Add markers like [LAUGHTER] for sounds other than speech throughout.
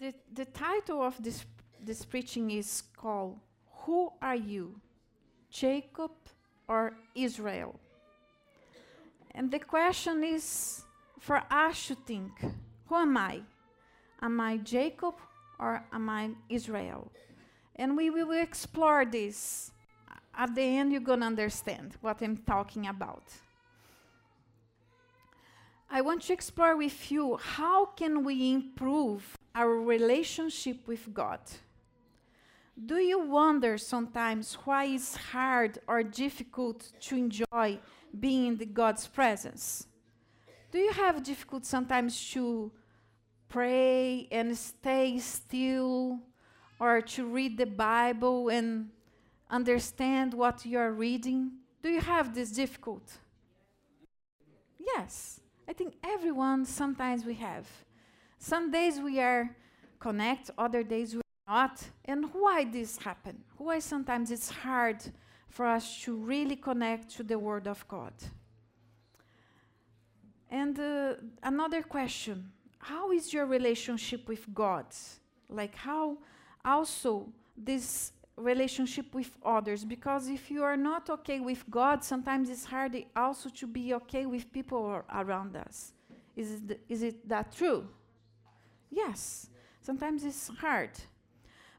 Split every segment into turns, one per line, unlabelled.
The, the title of this, this preaching is called Who Are You, Jacob or Israel? And the question is for us to think Who am I? Am I Jacob or am I Israel? And we will explore this. At the end, you're going to understand what I'm talking about. I want to explore with you how can we improve our relationship with God. Do you wonder sometimes why it's hard or difficult to enjoy being in God's presence? Do you have difficulty sometimes to pray and stay still or to read the Bible and understand what you are reading? Do you have this difficulty? Yes. I think everyone sometimes we have. Some days we are connect, other days we're not. And why this happen? Why sometimes it's hard for us to really connect to the Word of God? And uh, another question How is your relationship with God? Like, how also this relationship with others? Because if you are not okay with God, sometimes it's hard also to be okay with people around us. Is it, is it that true? Yes, sometimes it's hard.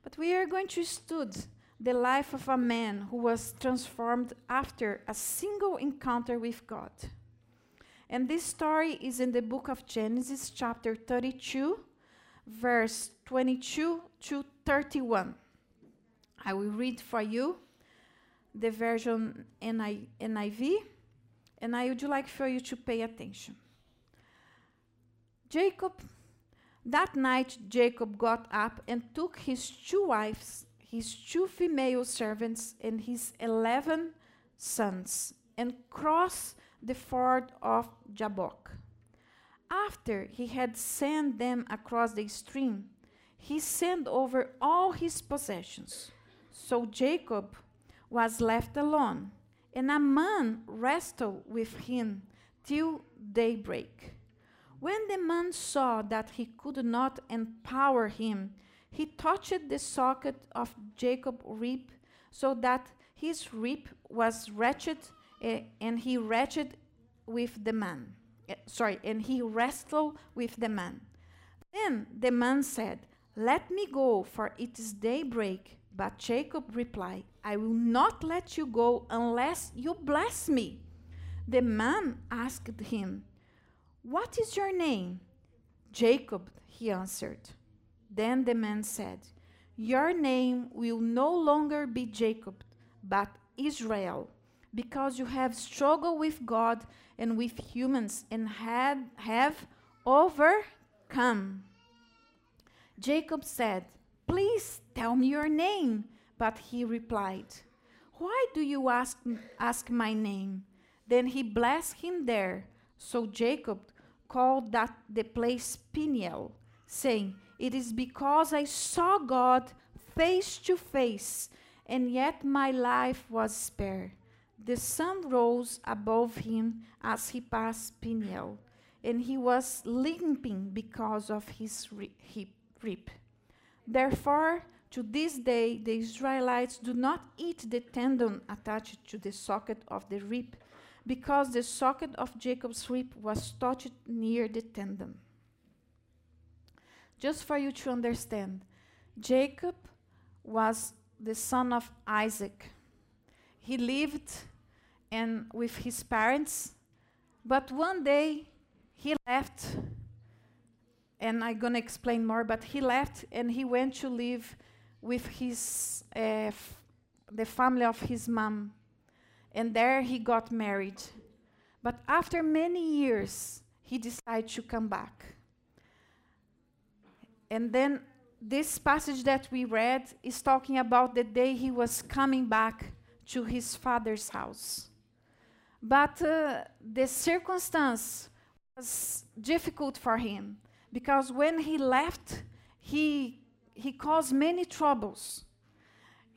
But we are going to study the life of a man who was transformed after a single encounter with God. And this story is in the book of Genesis, chapter 32, verse 22 to 31. I will read for you the version NI, NIV, and I would like for you to pay attention. Jacob that night Jacob got up and took his two wives, his two female servants, and his eleven sons, and crossed the ford of Jabbok. After he had sent them across the stream, he sent over all his possessions. So Jacob was left alone, and a man wrestled with him till daybreak. When the man saw that he could not empower him, he touched the socket of Jacob's rib, so that his rib was wretched, uh, and he wretched with the man. Uh, sorry, and he wrestled with the man. Then the man said, Let me go, for it is daybreak. But Jacob replied, I will not let you go unless you bless me. The man asked him, what is your name? Jacob, he answered. Then the man said, Your name will no longer be Jacob, but Israel, because you have struggled with God and with humans and had, have overcome. Jacob said, Please tell me your name. But he replied, Why do you ask, ask my name? Then he blessed him there. So Jacob called that the place Peniel, saying, It is because I saw God face to face, and yet my life was spared. The sun rose above him as he passed Peniel, and he was limping because of his rib. Therefore, to this day, the Israelites do not eat the tendon attached to the socket of the rib because the socket of Jacob's rib was touched near the tendon. Just for you to understand, Jacob was the son of Isaac. He lived and with his parents, but one day he left, and I'm gonna explain more. But he left and he went to live with his uh, the family of his mom and there he got married. But after many years, he decided to come back. And then this passage that we read is talking about the day he was coming back to his father's house. But uh, the circumstance was difficult for him because when he left, he, he caused many troubles.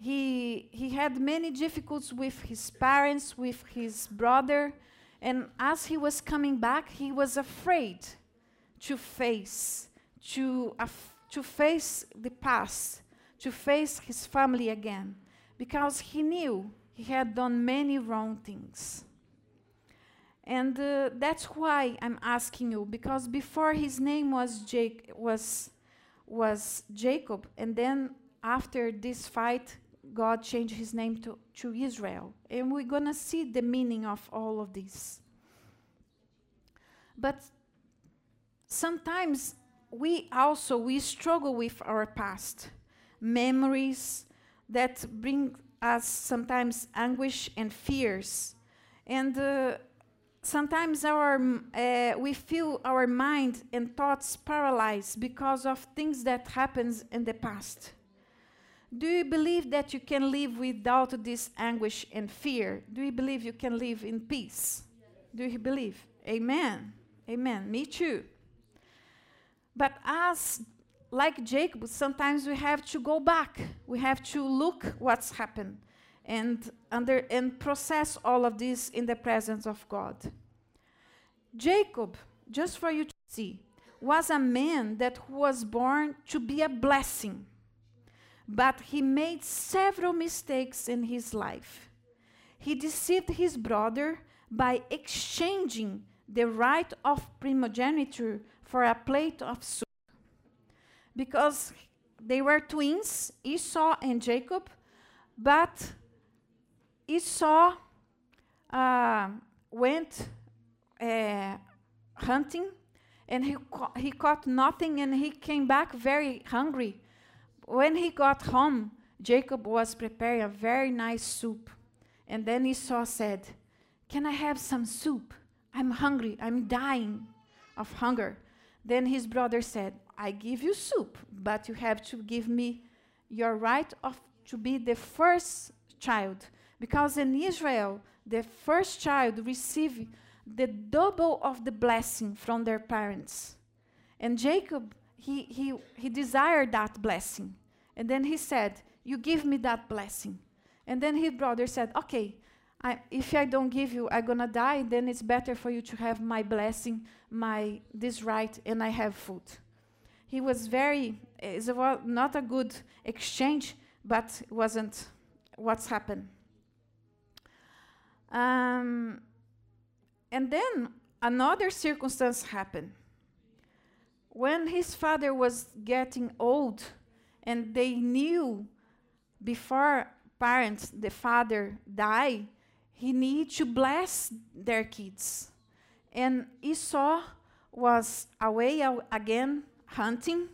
He, he had many difficulties with his parents, with his brother, and as he was coming back, he was afraid to face, to, uh, to face the past, to face his family again, because he knew he had done many wrong things. And uh, that's why I'm asking you, because before his name was, Jake, was, was Jacob, and then after this fight, God changed his name to, to Israel. And we're going to see the meaning of all of this. But sometimes we also we struggle with our past memories that bring us sometimes anguish and fears and uh, sometimes our uh, we feel our mind and thoughts paralyzed because of things that happens in the past. Do you believe that you can live without this anguish and fear? Do you believe you can live in peace? Do you believe? Amen. Amen. Me too. But as like Jacob, sometimes we have to go back. We have to look what's happened and under and process all of this in the presence of God. Jacob, just for you to see, was a man that was born to be a blessing. But he made several mistakes in his life. He deceived his brother by exchanging the right of primogeniture for a plate of soup. Because they were twins, Esau and Jacob, but Esau uh, went uh, hunting and he, he caught nothing and he came back very hungry. When he got home, Jacob was preparing a very nice soup. And then Esau said, Can I have some soup? I'm hungry. I'm dying of hunger. Then his brother said, I give you soup, but you have to give me your right of to be the first child. Because in Israel, the first child receive the double of the blessing from their parents. And Jacob, he, he, he desired that blessing. And then he said, You give me that blessing. And then his brother said, Okay, I, if I don't give you, I'm gonna die. Then it's better for you to have my blessing, my this right, and I have food. He was very. It was not a good exchange, but wasn't what's happened. Um, and then another circumstance happened. When his father was getting old, and they knew before parents, the father died, he need to bless their kids. And Esau was away again hunting.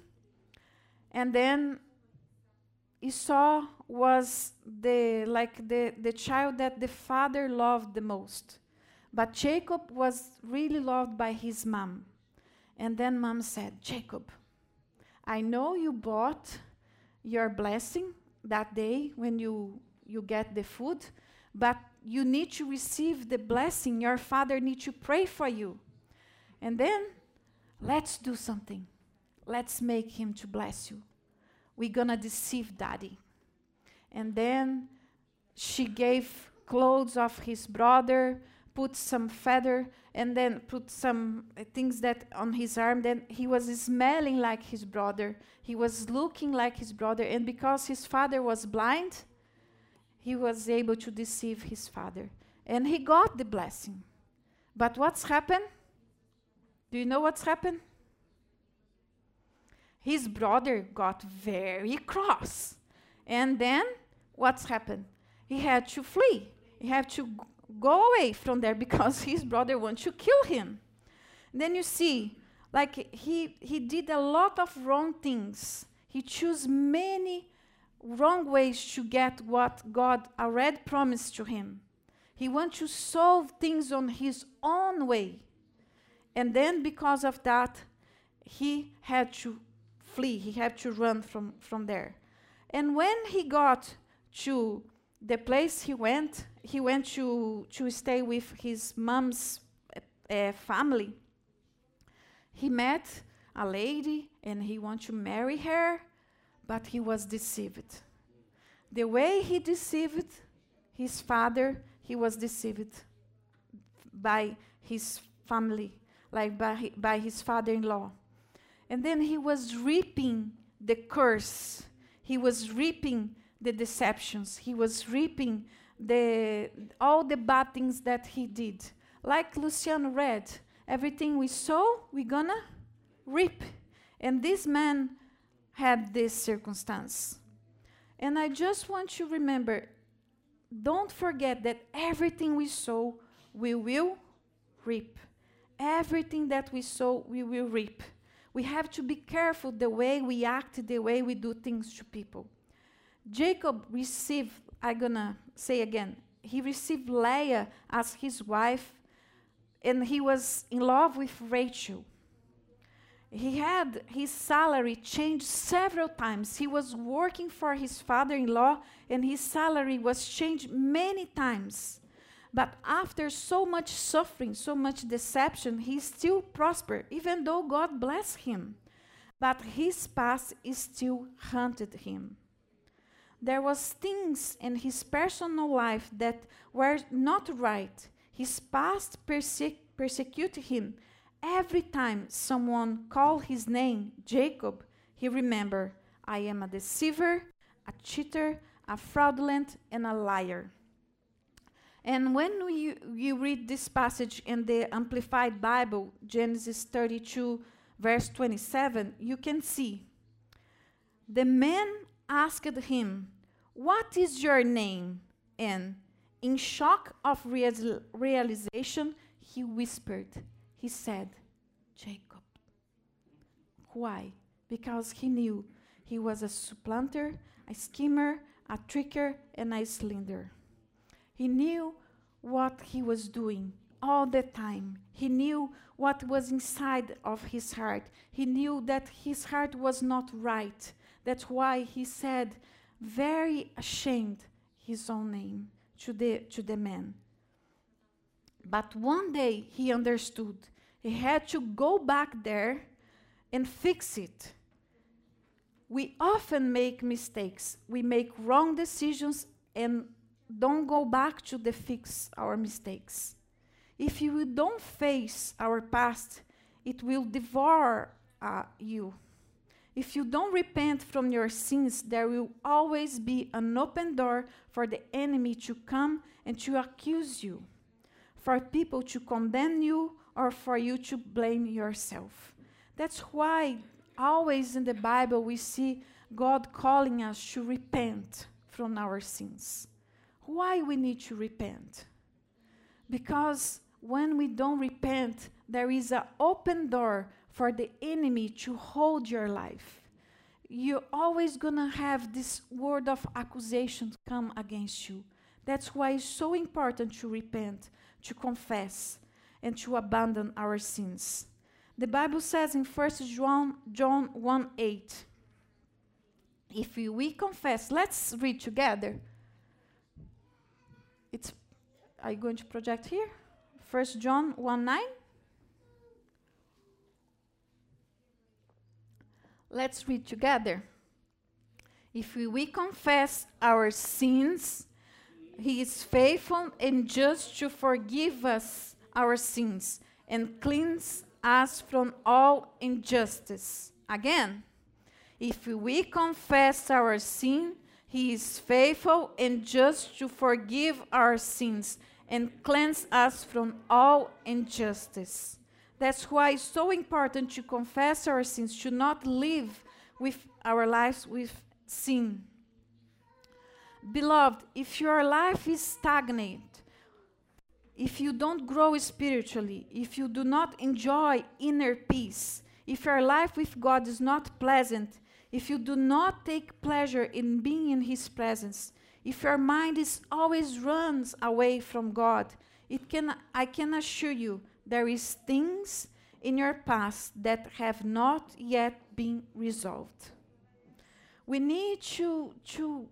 And then Esau was the like the, the child that the father loved the most. But Jacob was really loved by his mom. And then mom said, Jacob, I know you bought your blessing that day when you, you get the food, but you need to receive the blessing. Your father needs to pray for you. And then let's do something. Let's make him to bless you. We're going to deceive daddy. And then she gave clothes of his brother, put some feather, and then put some uh, things that on his arm. Then he was smelling like his brother. He was looking like his brother. And because his father was blind, he was able to deceive his father. And he got the blessing. But what's happened? Do you know what's happened? His brother got very cross. And then what's happened? He had to flee. He had to go away from there because [LAUGHS] his brother wanted to kill him. then you see, like he, he did a lot of wrong things. He chose many wrong ways to get what God already promised to him. He wants to solve things on his own way. And then, because of that, he had to flee, he had to run from, from there. And when he got to the place he went, he went to, to stay with his mom's uh, family. He met a lady and he wanted to marry her but he was deceived. The way he deceived his father, he was deceived by his family, like by, by his father in law. And then he was reaping the curse. He was reaping the deceptions. He was reaping the all the bad things that he did. Like Luciano read, everything we sow, we're gonna reap. And this man had this circumstance. And I just want you to remember don't forget that everything we sow, we will reap. Everything that we sow, we will reap. We have to be careful the way we act, the way we do things to people. Jacob received, I'm gonna say again, he received Leah as his wife, and he was in love with Rachel. He had his salary changed several times. He was working for his father in law, and his salary was changed many times. But after so much suffering, so much deception, he still prospered, even though God blessed him. But his past still haunted him. There was things in his personal life that were not right. His past perse- persecuted him, Every time someone called his name, Jacob, he remembered, I am a deceiver, a cheater, a fraudulent, and a liar. And when we, you read this passage in the Amplified Bible, Genesis 32, verse 27, you can see the man asked him, What is your name? And in shock of real- realization, he whispered, he said, Jacob. Why? Because he knew he was a supplanter, a schemer, a tricker, and a slinder. He knew what he was doing all the time. He knew what was inside of his heart. He knew that his heart was not right. That's why he said, very ashamed, his own name to the, to the man. But one day he understood. He had to go back there and fix it. We often make mistakes. We make wrong decisions and don't go back to the fix our mistakes. If you don't face our past, it will devour uh, you. If you don't repent from your sins, there will always be an open door for the enemy to come and to accuse you for people to condemn you or for you to blame yourself. That's why always in the Bible we see God calling us to repent from our sins. Why we need to repent? Because when we don't repent, there is an open door for the enemy to hold your life. You're always to have this word of accusation come against you. That's why it's so important to repent to confess, and to abandon our sins. The Bible says in 1 John, John 1 8, if we confess, let's read together. It's, you going to project here? First John 1 9. Let's read together. If we confess our sins, he is faithful and just to forgive us our sins and cleanse us from all injustice. Again, if we confess our sin, he is faithful and just to forgive our sins and cleanse us from all injustice. That's why it's so important to confess our sins, to not live with our lives with sin. Beloved, if your life is stagnant, if you don't grow spiritually, if you do not enjoy inner peace, if your life with God is not pleasant, if you do not take pleasure in being in His presence, if your mind is always runs away from God, it can I can assure you there is things in your past that have not yet been resolved. We need to to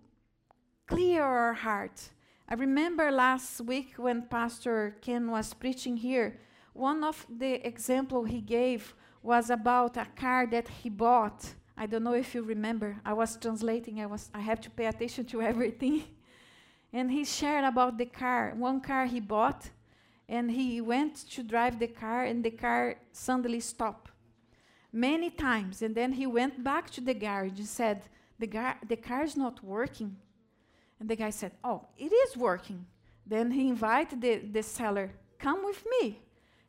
clear our heart. I remember last week when Pastor Ken was preaching here, one of the example he gave was about a car that he bought. I don't know if you remember. I was translating. I was I have to pay attention to [LAUGHS] everything. and he shared about the car. One car he bought and he went to drive the car and the car suddenly stopped. many times. And then he went back to the garage and said, the, gar- the car is not working. And the guy said, Oh, it is working. Then he invited the, the seller, Come with me.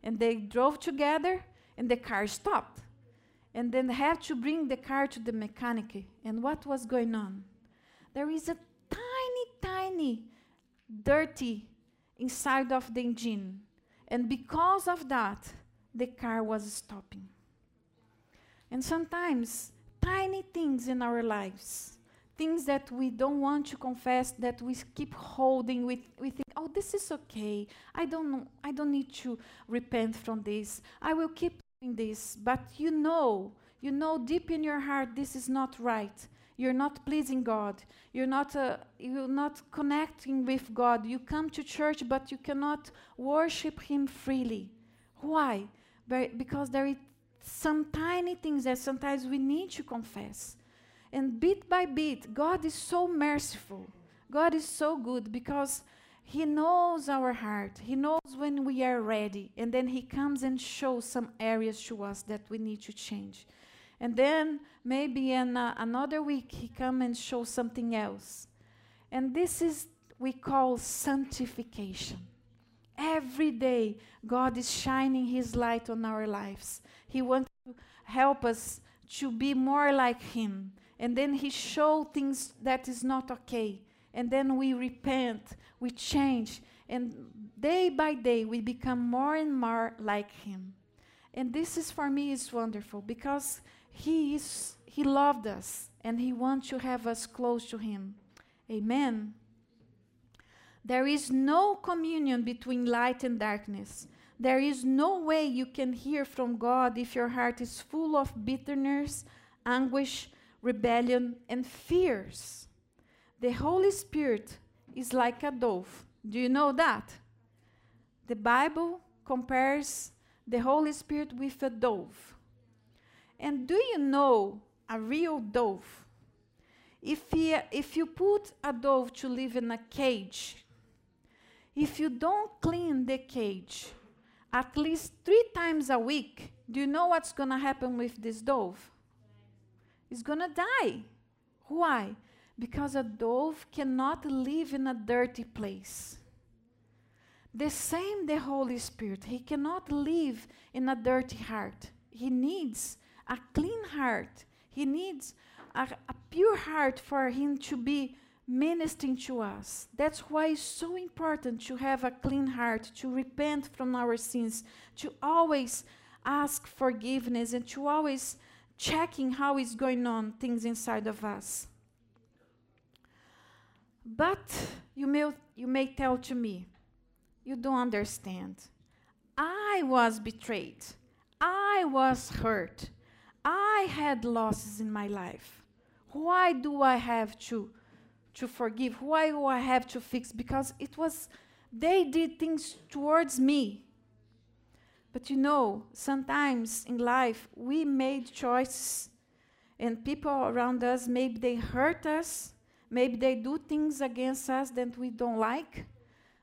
And they drove together, and the car stopped. And then had to bring the car to the mechanic. And what was going on? There is a tiny, tiny, dirty inside of the engine. And because of that, the car was stopping. And sometimes, tiny things in our lives, things that we don't want to confess, that we keep holding, we, we think, oh, this is okay. I don't know, I don't need to repent from this. I will keep this. But you know, you know deep in your heart this is not right. You're not pleasing God. You're not, uh, you're not connecting with God. You come to church, but you cannot worship Him freely. Why? Because there is some tiny things that sometimes we need to confess. And bit by bit, God is so merciful. God is so good because He knows our heart. He knows when we are ready. And then He comes and shows some areas to us that we need to change. And then maybe in uh, another week, He come and show something else. And this is we call sanctification. Every day, God is shining His light on our lives. He wants to help us to be more like Him. And then He show things that is not okay. And then we repent, we change, and day by day we become more and more like Him. And this is for me is wonderful because He is He loved us and He wants to have us close to Him. Amen. There is no communion between light and darkness. There is no way you can hear from God if your heart is full of bitterness, anguish, rebellion, and fears. The Holy Spirit is like a dove. Do you know that? The Bible compares the Holy Spirit with a dove. And do you know a real dove? If, he, if you put a dove to live in a cage, if you don't clean the cage, at least three times a week, do you know what's going to happen with this dove? It's going to die. Why? Because a dove cannot live in a dirty place. The same the Holy Spirit. He cannot live in a dirty heart. He needs a clean heart. He needs a, a pure heart for him to be ministering to us. That's why it's so important to have a clean heart, to repent from our sins, to always ask forgiveness, and to always checking how is going on things inside of us. But you may, you may tell to me, you don't understand. I was betrayed. I was hurt. I had losses in my life. Why do I have to to forgive? Why do I have to fix? Because it was, they did things towards me. But you know, sometimes in life we made choices, and people around us maybe they hurt us, maybe they do things against us that we don't like.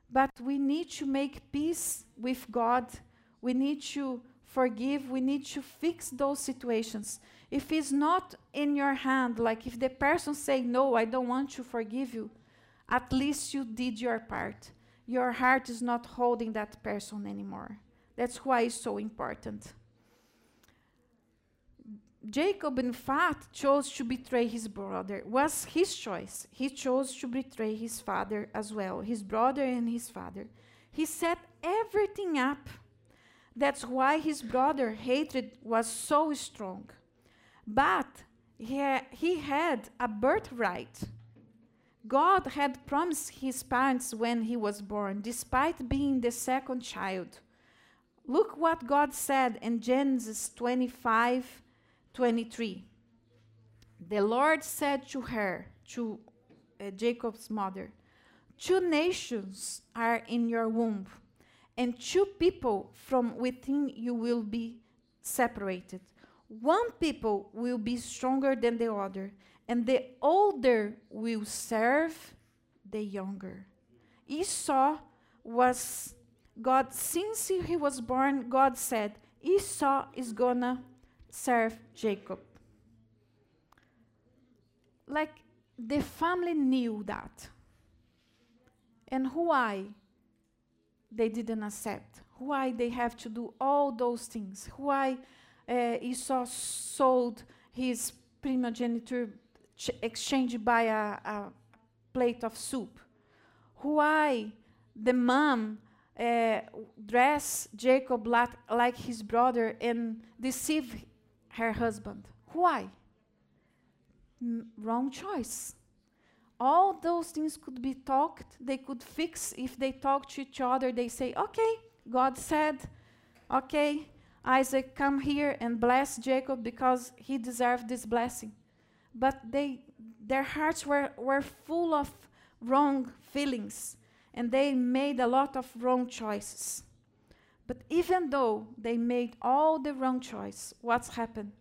But we need to make peace with God. We need to forgive. We need to fix those situations. If it's not in your hand, like if the person say, no, I don't want to forgive you, at least you did your part. Your heart is not holding that person anymore. That's why it's so important. Jacob, in fact, chose to betray his brother. Was his choice. He chose to betray his father as well, his brother and his father. He set everything up. That's why his brother hatred was so strong. But he, he had a birthright. God had promised his parents when he was born, despite being the second child. Look what God said in Genesis 25 23. The Lord said to her, to uh, Jacob's mother, Two nations are in your womb, and two people from within you will be separated. One people will be stronger than the other, and the older will serve the younger. Esau was God, since he was born, God said, Esau is gonna serve Jacob. Like the family knew that. And why they didn't accept? Why they have to do all those things? Why uh, Esau sold his primogeniture exchanged by a, a, plate of soup? Why the mom uh, dress Jacob like, like his brother and deceive her husband? Why? M wrong choice. All those things could be talked, they could fix if they talk to each other. They say, okay, God said, okay, Isaac, come here and bless Jacob because he deserved this blessing. But they, their hearts were, were full of wrong feelings and they made a lot of wrong choices. But even though they made all the wrong choice, what's happened?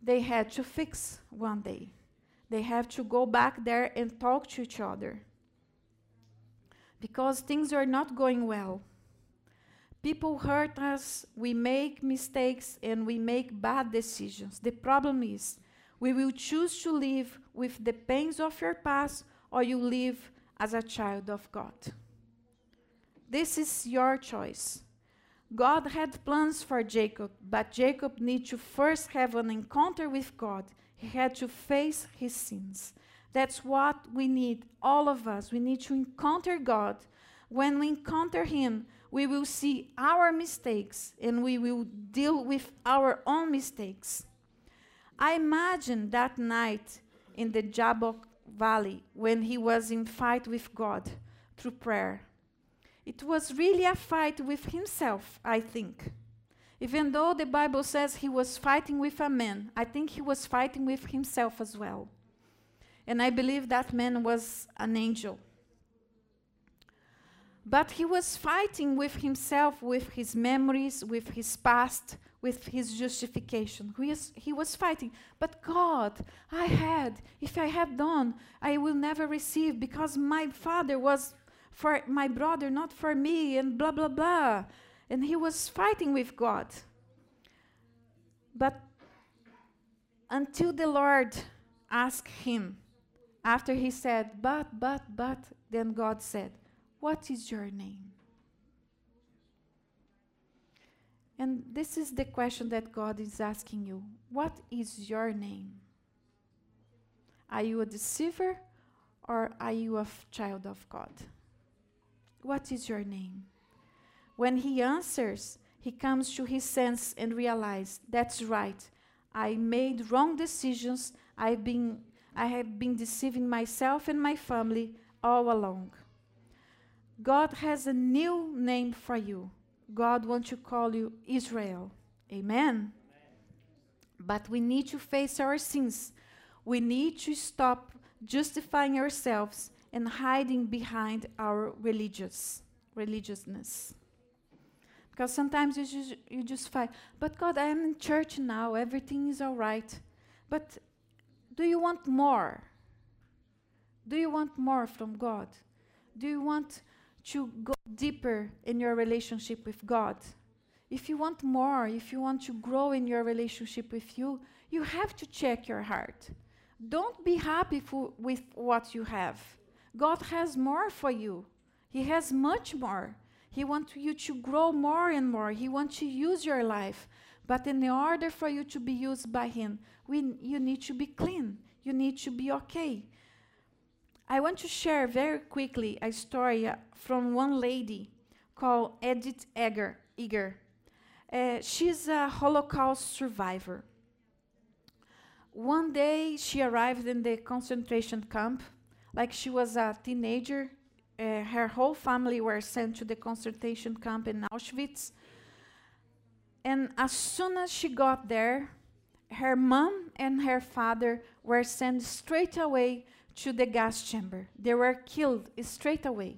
They had to fix one day. They have to go back there and talk to each other. Because things are not going well. People hurt us, we make mistakes, and we make bad decisions. The problem is, we will choose to live with the pains of your past, or you live as a child of God. This is your choice. God had plans for Jacob, but Jacob needed to first have an encounter with God. He had to face his sins. That's what we need, all of us. We need to encounter God. When we encounter Him, we will see our mistakes and we will deal with our own mistakes. I imagine that night in the Jabbok Valley when he was in fight with God through prayer. It was really a fight with himself, I think. Even though the Bible says he was fighting with a man, I think he was fighting with himself as well. And I believe that man was an angel. But he was fighting with himself, with his memories, with his past, with his justification. He was, he was fighting. But God, I had, if I have done, I will never receive because my father was for my brother, not for me, and blah, blah, blah. And he was fighting with God. But until the Lord asked him, after he said, but, but, but, then God said, what is your name? And this is the question that God is asking you What is your name? Are you a deceiver or are you a child of God? What is your name? When he answers, he comes to his sense and realizes that's right. I made wrong decisions. I've been, I have been deceiving myself and my family all along. God has a new name for you. God wants to call you Israel. Amen. Amen. But we need to face our sins. We need to stop justifying ourselves and hiding behind our religious religiousness. Because sometimes you just, you just fight, but God, I am in church now, everything is all right. But do you want more? Do you want more from God? Do you want to go deeper in your relationship with God. If you want more, if you want to grow in your relationship with you, you have to check your heart. Don't be happy with what you have. God has more for you. He has much more. He wants you to grow more and more. He wants to use your life. But in order for you to be used by Him, we, you need to be clean. You need to be okay. I want to share very quickly a story from one lady called Edith Eger. Eger. Uh, she's a Holocaust survivor. One day she arrived in the concentration camp, like she was a teenager. Uh, her whole family were sent to the concentration camp in Auschwitz. And as soon as she got there, her mom and her father were sent straight away to the gas chamber. They were killed straight away.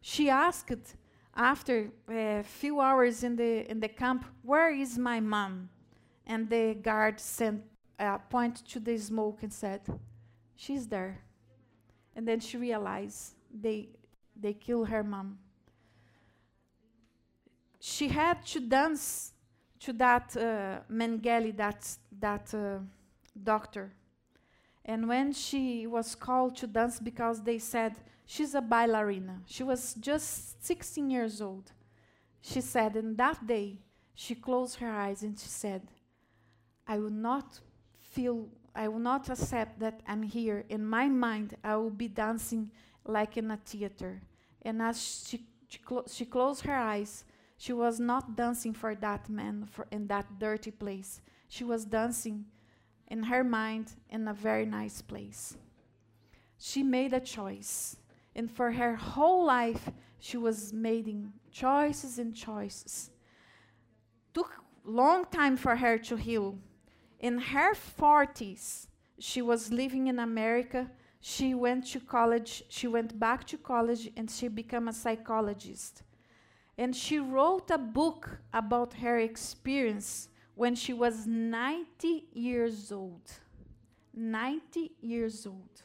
She asked after a few hours in the, in the camp, Where is my mom? And the guard sent a point to the smoke and said, She's there. And then she realized they, they killed her mom. She had to dance to that uh, Mengele, that, that uh, doctor. And when she was called to dance because they said she's a ballerina, she was just 16 years old. She said, and that day she closed her eyes and she said, I will not feel, I will not accept that I'm here. In my mind, I will be dancing like in a theater. And as she, she, clo- she closed her eyes, she was not dancing for that man for in that dirty place. She was dancing in her mind in a very nice place. She made a choice. And for her whole life, she was making choices and choices. Took long time for her to heal. In her 40s, she was living in America. She went to college. She went back to college and she became a psychologist. And she wrote a book about her experience when she was 90 years old. 90 years old.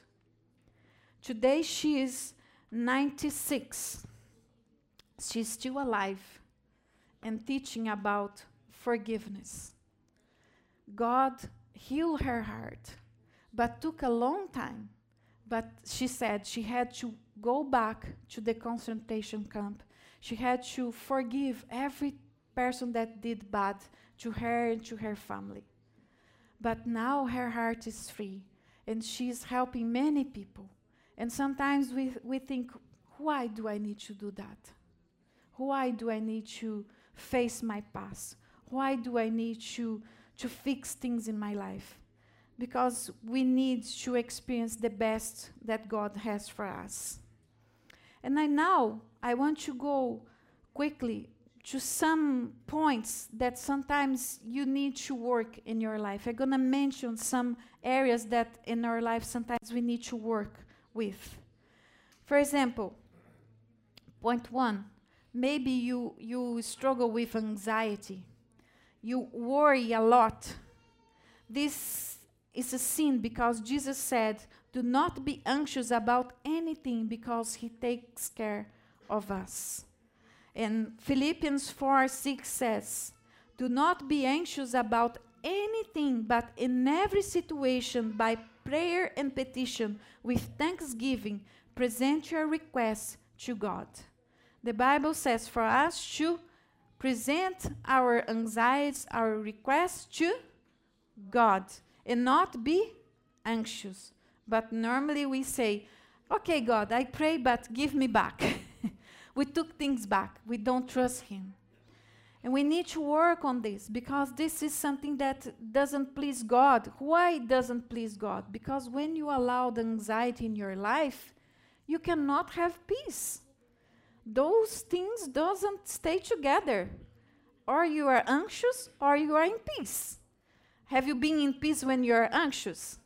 Today she is 96. She's still alive and teaching about forgiveness. God healed her heart, but took a long time. But she said she had to go back to the concentration camp she had to forgive every person that did bad to her and to her family. But now her heart is free and she's helping many people. And sometimes we, we think, why do I need to do that? Why do I need to face my past? Why do I need to, to fix things in my life? Because we need to experience the best that God has for us. And I now I want to go quickly to some points that sometimes you need to work in your life. I'm going to mention some areas that in our life sometimes we need to work with. For example, point one, maybe you, you struggle with anxiety. You worry a lot. This is a sin because Jesus said, Do not be anxious about anything because He takes care of us. And Philippians 4 6 says, Do not be anxious about anything, but in every situation, by prayer and petition, with thanksgiving, present your requests to God. The Bible says for us to present our anxieties, our requests to God, and not be anxious. But normally we say, Okay, God, I pray, but give me back. [LAUGHS] We took things back. We don't trust Him. And we need to work on this because this is something that doesn't please God. Why doesn't please God? Because when you allow the anxiety in your life, you cannot have peace. Those things doesn't stay together. Or you are anxious or you are in peace. Have you been in peace when you are anxious?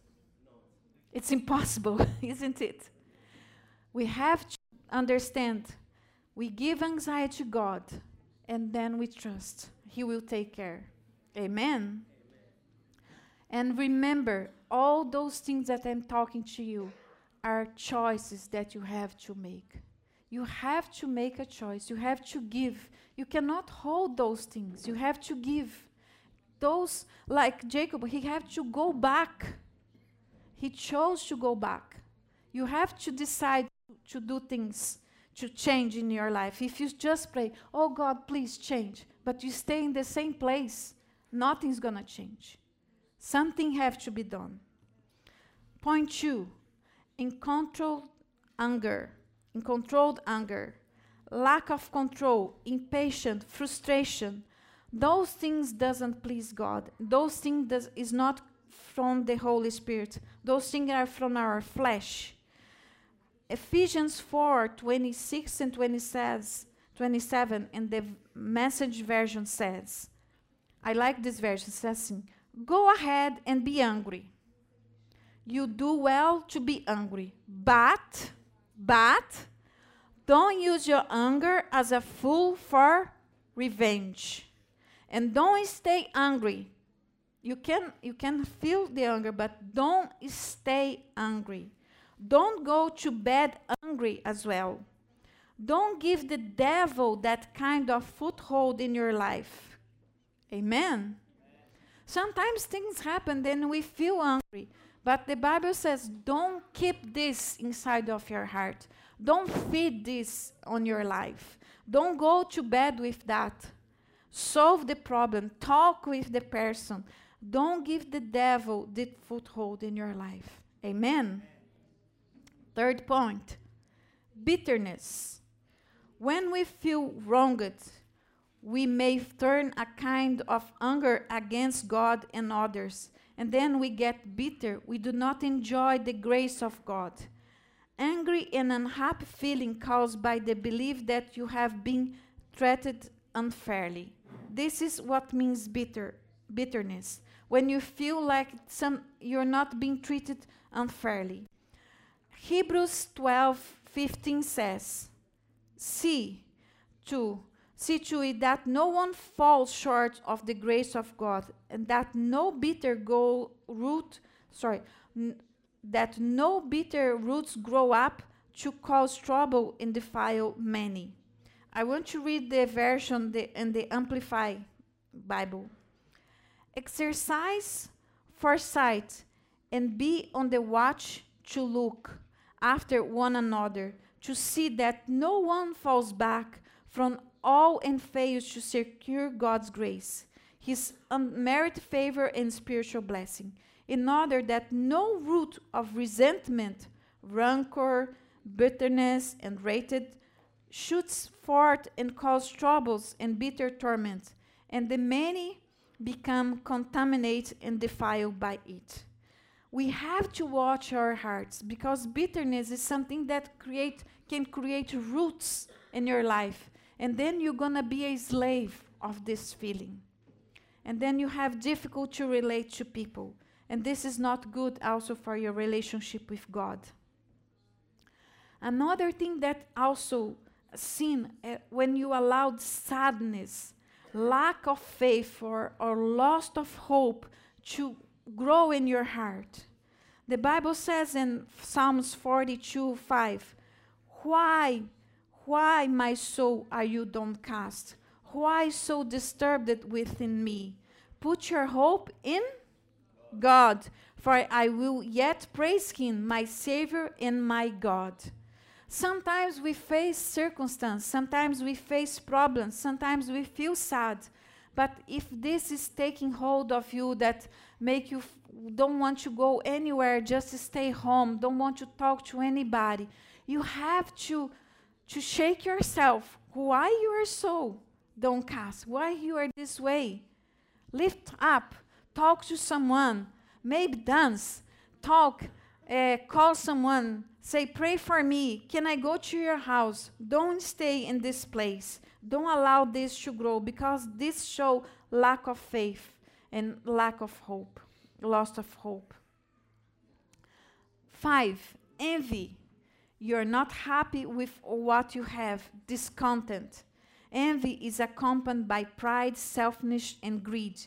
No. It's impossible, [LAUGHS] isn't it? We have to understand we give anxiety to God, and then we trust He will take care. Amen. Amen. And remember, all those things that I'm talking to you are choices that you have to make. You have to make a choice. You have to give. You cannot hold those things. You have to give. Those, like Jacob, he had to go back. He chose to go back. You have to decide to do things to change in your life. If you just pray, oh God, please change, but you stay in the same place, nothing's going to change. Something have to be done. Point two, in controlled anger, in controlled anger, lack of control, impatient, frustration, those things doesn't please God. Those things does, is not from the Holy Spirit. Those things are from our flesh. Ephesians 4 26 and 27 in the message version says, I like this version, says, Go ahead and be angry. You do well to be angry, but, but, don't use your anger as a fool for revenge. And don't stay angry. You can, you can feel the anger, but don't stay angry. Don't go to bed angry as well. Don't give the devil that kind of foothold in your life. Amen. Sometimes things happen, then we feel angry. But the Bible says, don't keep this inside of your heart. Don't feed this on your life. Don't go to bed with that. Solve the problem. Talk with the person. Don't give the devil the foothold in your life. Amen. Third point bitterness. When we feel wronged, we may turn a kind of anger against God and others, and then we get bitter. We do not enjoy the grace of God. Angry and unhappy feeling caused by the belief that you have been treated unfairly. This is what means bitter bitterness. When you feel like some you're not being treated unfairly. Hebrews 12, 15 says, See to see to it that no one falls short of the grace of God, and that no bitter go root, sorry, that no bitter roots grow up to cause trouble and defile many. I want to read the version the, in the Amplify Bible. Exercise foresight and be on the watch to look after one another to see that no one falls back from all and fails to secure God's grace, His unmerited favor and spiritual blessing, in order that no root of resentment, rancor, bitterness, and hatred shoots forth and cause troubles and bitter torment, and the many become contaminated and defiled by it. We have to watch our hearts because bitterness is something that create can create roots in your life and then you're going to be a slave of this feeling. And then you have difficult to relate to people. And this is not good also for your relationship with God. Another thing that also sin, uh, when you allowed sadness, lack of faith, or, or loss of hope to grow in your heart. The Bible says in Psalms 42 5, Why why, my soul, are you downcast? Why so disturbed within me? Put your hope in God, for I will yet praise Him, my Savior and my God. Sometimes we face circumstances, sometimes we face problems, sometimes we feel sad. But if this is taking hold of you that make you don't want to go anywhere, just stay home, don't want to talk to anybody, you have to to shake yourself. Why you are so downcast? Why you are this way? Lift up. Talk to someone. Maybe dance. Talk. Uh, call someone. Say, pray for me. Can I go to your house? Don't stay in this place. Don't allow this to grow because this show lack of faith and lack of hope, loss of hope. Five, envy you're not happy with what you have, discontent. Envy is accompanied by pride, selfishness, and greed.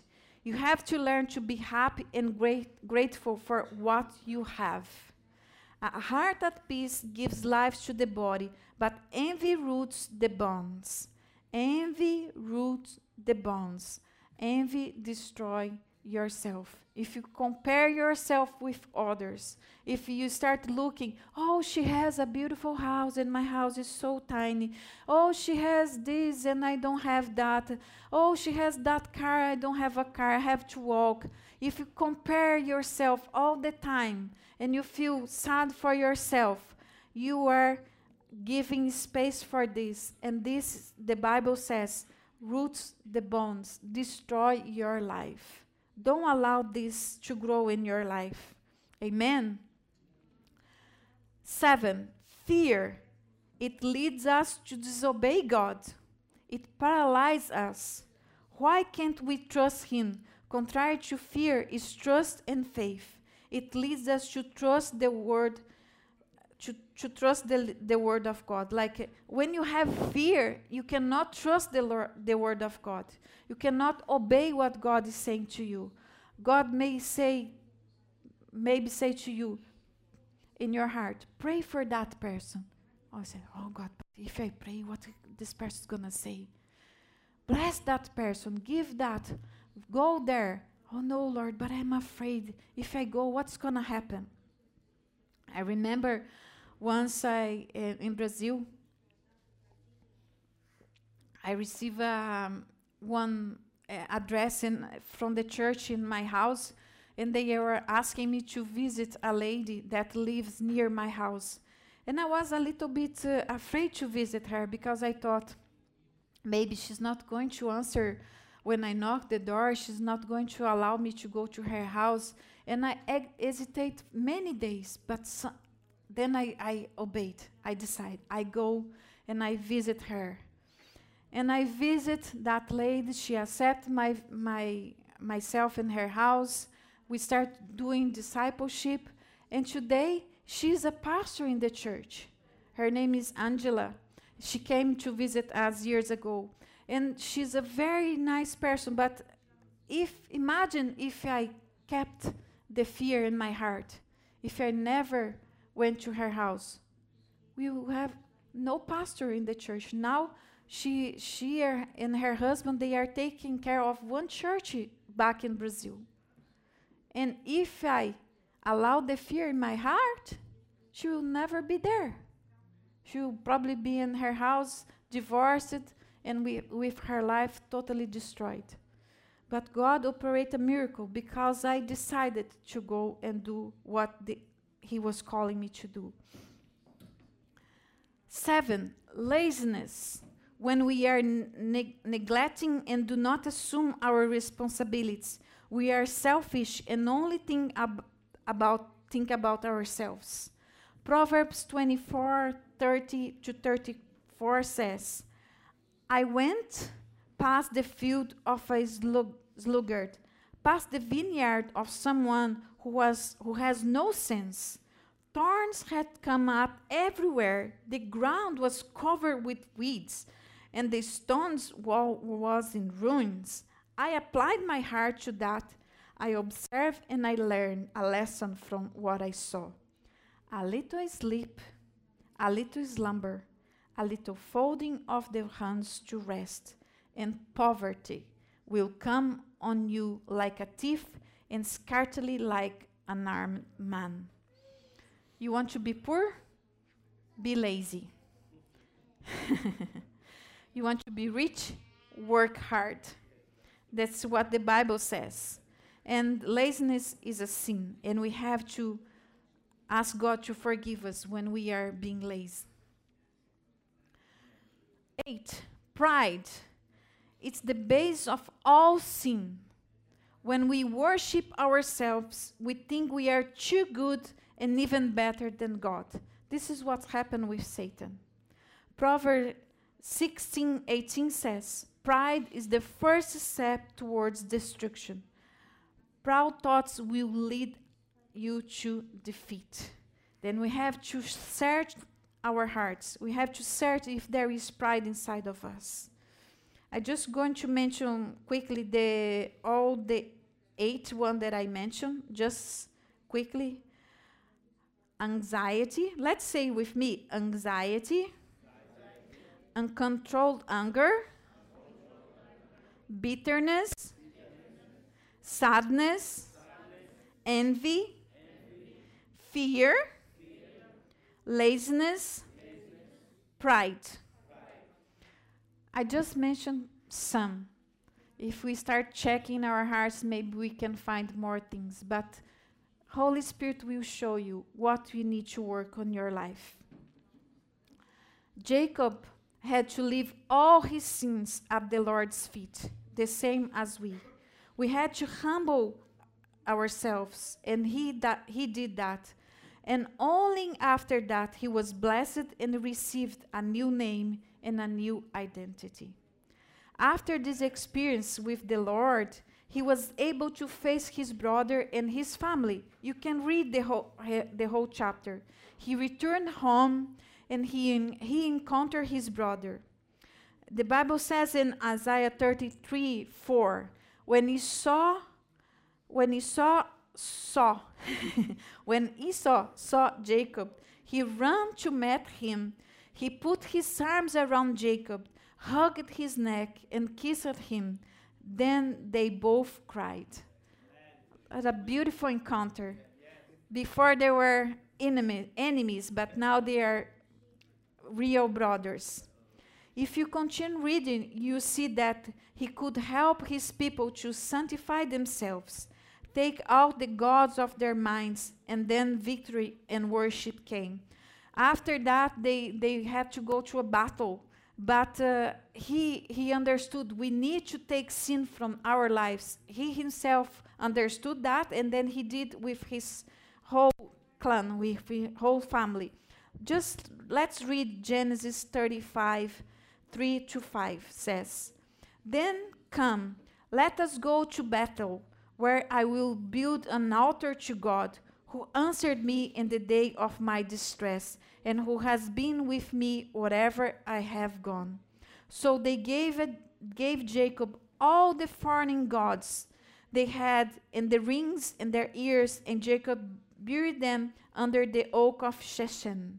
You have to learn to be happy and great, grateful for what you have. A heart at peace gives life to the body, but envy roots the bones. Envy roots the bones. Envy destroy yourself, if you compare yourself with others, if you start looking, oh, she has a beautiful house and my house is so tiny. Oh, she has this and I don't have that. Oh, she has that car, I don't have a car, I have to walk. If you compare yourself all the time and you feel sad for yourself, you are giving space for this. And this, the Bible says, roots the bones, destroy your life. Don't allow this to grow in your life. Amen. Seven, fear. It leads us to disobey God. It paralyzes us. Why can't we trust Him? Contrary to fear is trust and faith. It leads us to trust the word, to, to trust the, the word of God. Like when you have fear, you cannot trust the, Lord, the word of God. You cannot obey what God is saying to you. God may say, maybe say to you in your heart, pray for that person. I say, oh God, if I pray, what this person's gonna say? Bless that person, give that Go there. Oh no, Lord, but I'm afraid. If I go, what's going to happen? I remember once I in, in Brazil, I received um, one uh, address in, from the church in my house, and they were asking me to visit a lady that lives near my house. And I was a little bit uh, afraid to visit her because I thought maybe she's not going to answer when I knock the door, she's not going to allow me to go to her house. And I eg- hesitate many days, but so then I, I obeyed. I decide. I go and I visit her. And I visit that lady. She accept my, my, myself in her house. We start doing discipleship. And today, she's a pastor in the church. Her name is Angela. She came to visit us years ago. And she's a very nice person. But if imagine if I kept the fear in my heart, if I never went to her house, we have no pastor in the church. Now she she and her husband they are taking care of one church back in Brazil. And if I allow the fear in my heart, she will never be there. She will probably be in her house, divorced, and we, with her life totally destroyed. But God operated a miracle because I decided to go and do what the, He was calling me to do. Seven, laziness. When we are ne- neglecting and do not assume our responsibilities, we are selfish and only think ab- about think about ourselves. Proverbs 24, 30 to 34 says, I went past the field of a slug- sluggard, past the vineyard of someone who, was, who has no sense. Thorns had come up everywhere. The ground was covered with weeds, and the stones wall was in ruins. I applied my heart to that. I observed and I learned a lesson from what I saw. A little sleep, a little slumber, a little folding of the hands to rest, and poverty will come on you like a thief and scarcely like an armed man. You want to be poor? Be lazy. [LAUGHS] you want to be rich? Work hard. That's what the Bible says. And laziness is a sin, and we have to ask God to forgive us when we are being lazy. Eight, pride. It's the base of all sin. When we worship ourselves, we think we are too good and even better than God. This is what's happened with Satan. Proverbs 16 18 says, Pride is the first step towards destruction. Proud thoughts will lead you to defeat. Then we have to search our hearts. We have to search if there is pride inside of us. I'm just going to mention quickly the all the eight one that I mentioned, just quickly. Anxiety. Let's say with me, anxiety, uncontrolled anger, bitterness, sadness, envy, fear laziness, pride. I just mentioned some. If we start checking our hearts, maybe we can find more things. But Holy Spirit will show you what you need to work on your life. Jacob had to leave all his sins at the Lord's feet, the same as we. We had to humble ourselves, and he, that, he did that. And only after that he was blessed and received a new name and a new identity. After this experience with the Lord, he was able to face his brother and his family. You can read the whole, the whole chapter. He returned home and he, he encountered his brother. The Bible says in Isaiah 33 4, when he saw, when he saw saw, [LAUGHS] when Esau saw Jacob, he ran to meet him. He put his arms around Jacob, hugged his neck, and kissed him. Then they both cried. What a beautiful encounter. Before they were enemy, enemies, but now they are real brothers. If you continue reading, you see that he could help his people to sanctify themselves, take out the gods of their minds, and then victory and worship came. After that, they, they had to go to a battle. But uh, he, he understood we need to take sin from our lives. He himself understood that, and then he did with his whole clan, with his whole family. Just let's read Genesis 35 3 to 5 says, Then come, let us go to Bethel, where I will build an altar to God, who answered me in the day of my distress, and who has been with me wherever I have gone. So they gave, gave Jacob all the foreign gods they had and the rings in their ears, and Jacob buried them under the oak of Shechem.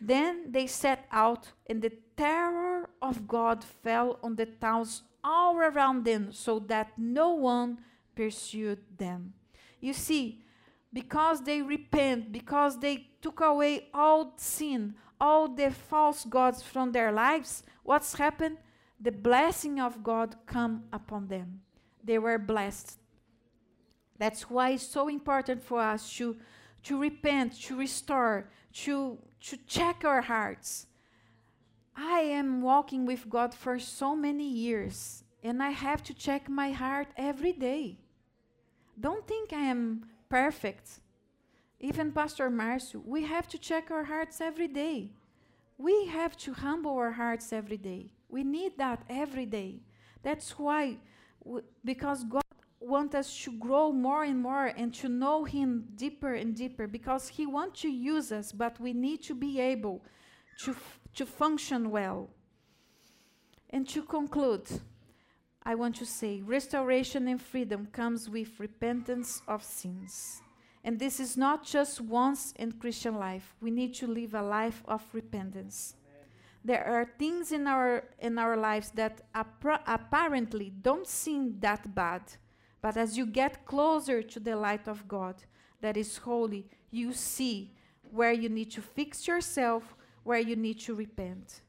Then they set out, and the terror of God fell on the towns all around them, so that no one pursued them. You see, because they repent, because they took away all sin, all the false gods from their lives, what's happened? The blessing of God come upon them. They were blessed. That's why it's so important for us to, to repent, to restore, to to check our hearts. I am walking with God for so many years, and I have to check my heart every day. Don't think I am perfect. Even Pastor Marcio, we have to check our hearts every day. We have to humble our hearts every day. We need that every day. That's why, because God want us to grow more and more and to know him deeper and deeper because he wants to use us but we need to be able to to function well and to conclude i want to say restoration and freedom comes with repentance of sins. And this is not just once in christian life. We need to live a life of repentance. There are things in our in our lives that apparently don't seem that bad. But as you get closer to the light of God that is holy, you see where you need to fix yourself, where you need to repent.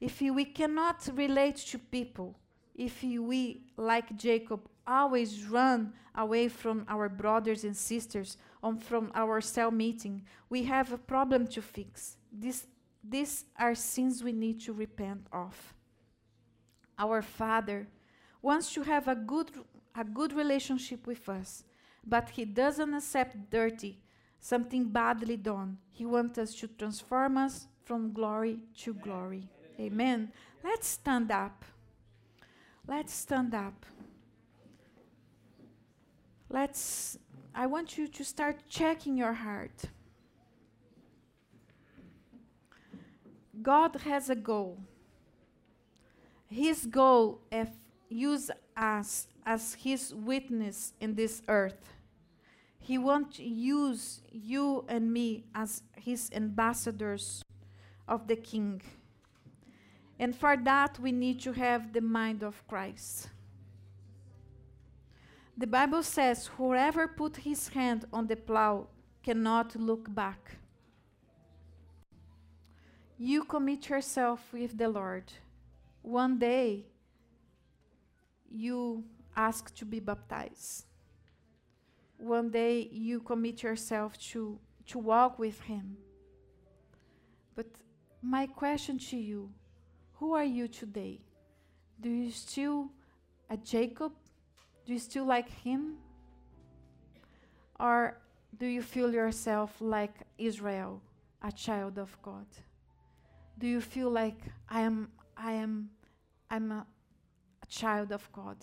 If we cannot relate to people, if we, like Jacob, always run away from our brothers and sisters or from our cell meeting, we have a problem to fix. This, these are sins we need to repent of. Our Father wants to have a good a good relationship with us, but He doesn't accept dirty, something badly done. He wants us to transform us from glory to glory. Amen. Let's stand up. Let's stand up. Let's, I want you to start checking your heart. God has a goal. His goal is use us as his witness in this earth. He wants to use you and me as his ambassadors of the king. And for that, we need to have the mind of Christ. The Bible says, Whoever put his hand on the plow cannot look back. You commit yourself with the Lord. One day, you ask to be baptized. One day you commit yourself to, to walk with Him. But my question to you who are you today? Do you still a Jacob? Do you still like him? Or do you feel yourself like Israel, a child of God? Do you feel like I am I am I'm a, a child of God?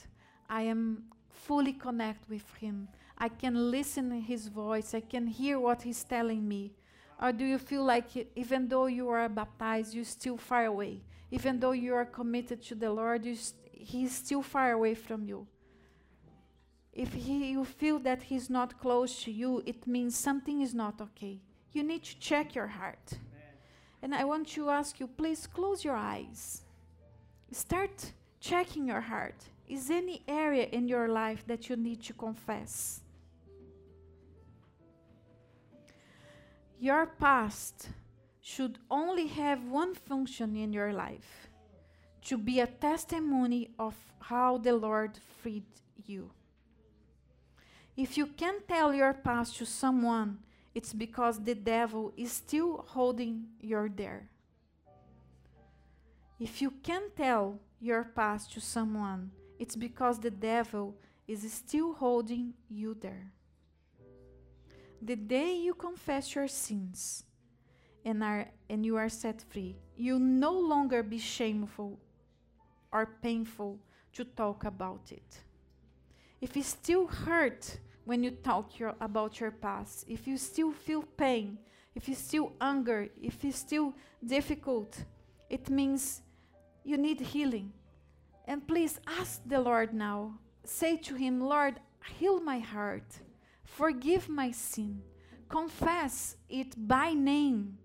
I am fully connect with him. I can listen his voice. I can hear what he's telling me. Or do you feel like even though you are baptized, you're still far away? Even though you are committed to the Lord, he's still far away from you. If he, you feel that he's not close to you, it means something is not okay. You need to check your heart. Amen. And I want to ask you, please close your eyes. Start checking your heart Is any area in your life that you need to confess? Your past should only have one function in your life to be a testimony of how the Lord freed you. If you can't tell your past to someone, it's because the devil is still holding you there. If you can't tell your past to someone, it's because the devil is still holding you there. The day you confess your sins and, are, and you are set free, you no longer be shameful or painful to talk about it. If it still hurt when you talk your, about your past, if you still feel pain, if you still anger, if it's still difficult, it means you need healing. And please ask the Lord now. Say to Him, Lord, heal my heart, forgive my sin, confess it by name.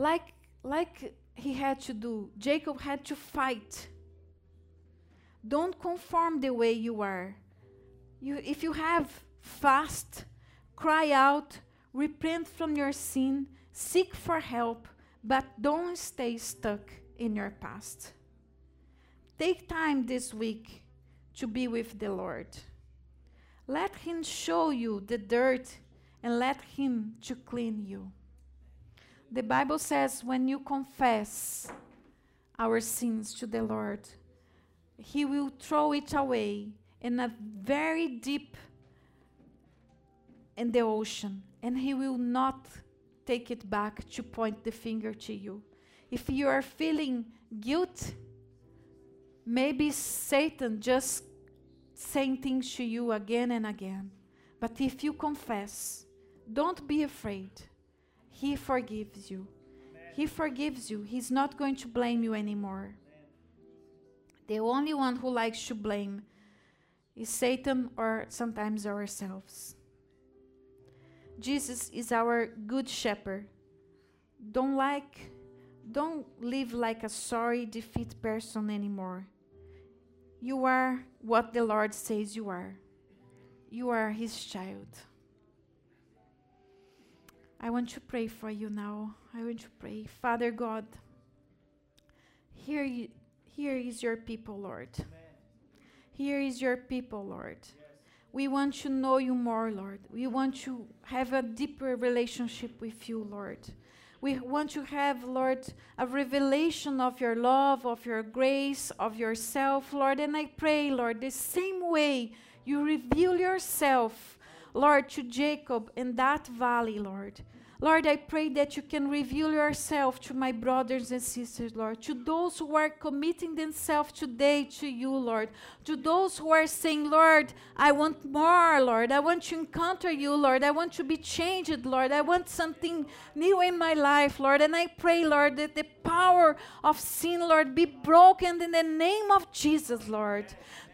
Like, like he had to do, Jacob had to fight don't conform the way you are. You, if you have fast, cry out, repent from your sin, seek for help, but don't stay stuck in your past. Take time this week to be with the Lord. Let him show you the dirt and let him to clean you. The Bible says when you confess our sins to the Lord, he will throw it away in a very deep in the ocean and he will not take it back to point the finger to you. If you are feeling guilt maybe satan just saying things to you again and again. But if you confess don't be afraid he forgives you he forgives you he's not going to blame you anymore the only one who likes to blame is Satan or sometimes ourselves. Jesus is our good shepherd. Don't like don't live like a sorry defeat person anymore. You are what the Lord says you are. You are his child. I want to pray for you now. I want to pray. Father God, hear you, here is your people, Lord. Amen. Here is your people, Lord. Yes. We want to know you more, Lord. We want to have a deeper relationship with you, Lord. We want to have, Lord, a revelation of your love, of your grace, of yourself, Lord. And I pray, Lord, the same way you reveal yourself, Lord, to Jacob in that valley, Lord. Lord, I pray that you can reveal yourself to my brothers and sisters, Lord, to those who are committing themselves today to you, Lord, to those who are saying, Lord, I want more, Lord, I want to encounter you, Lord, I want to be changed, Lord, I want something new in my life, Lord, and I pray, Lord, that the power of sin, Lord, be broken in the name of Jesus, Lord.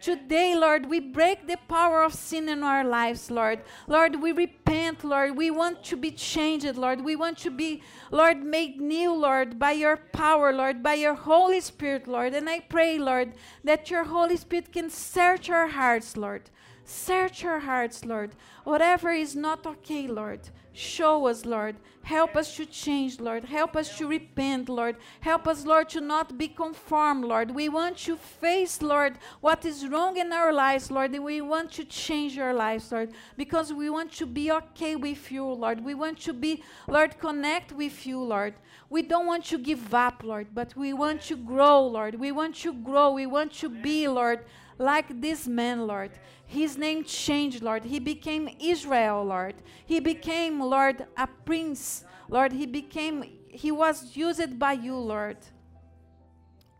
Today, Lord, we break the power of sin in our lives, Lord. Lord, we repent, Lord. We want to be changed, Lord. We want to be, Lord, made new, Lord, by your power, Lord, by your Holy Spirit, Lord. And I pray, Lord, that your Holy Spirit can search our hearts, Lord. Search our hearts, Lord. Whatever is not okay, Lord. Show us, Lord. Help us to change, Lord. Help us to repent, Lord. Help us, Lord, to not be conformed, Lord. We want to face, Lord, what is wrong in our lives, Lord. And we want to change our lives, Lord, because we want to be okay with you, Lord. We want to be, Lord, connect with you, Lord. We don't want to give up, Lord, but we want to grow, Lord. We want to grow. We want to be, Lord, like this man, Lord. His name changed, Lord. He became Israel, Lord. He became, Lord, a prince. Lord, he became, he was used by you, Lord.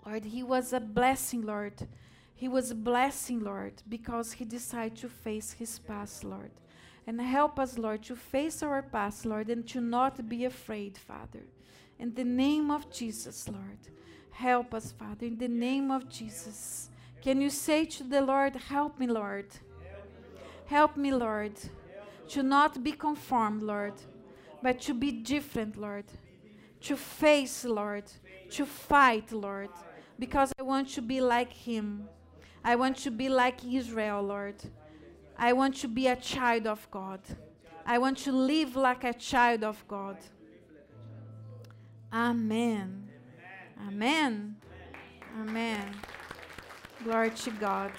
Lord, he was a blessing, Lord. He was a blessing, Lord, because he decided to face his past, Lord. And help us, Lord, to face our past, Lord, and to not be afraid, Father. In the name of Jesus, Lord. Help us, Father, in the name of Jesus. Can you say to the Lord, Help me, Lord? Help me, Lord, to not be conformed, Lord, but to be different, Lord, to face, Lord, to fight, Lord, because I want to be like him. I want to be like Israel, Lord. I want to be a child of God. I want to live like a child of God. Amen. Amen. Amen. Glory to God.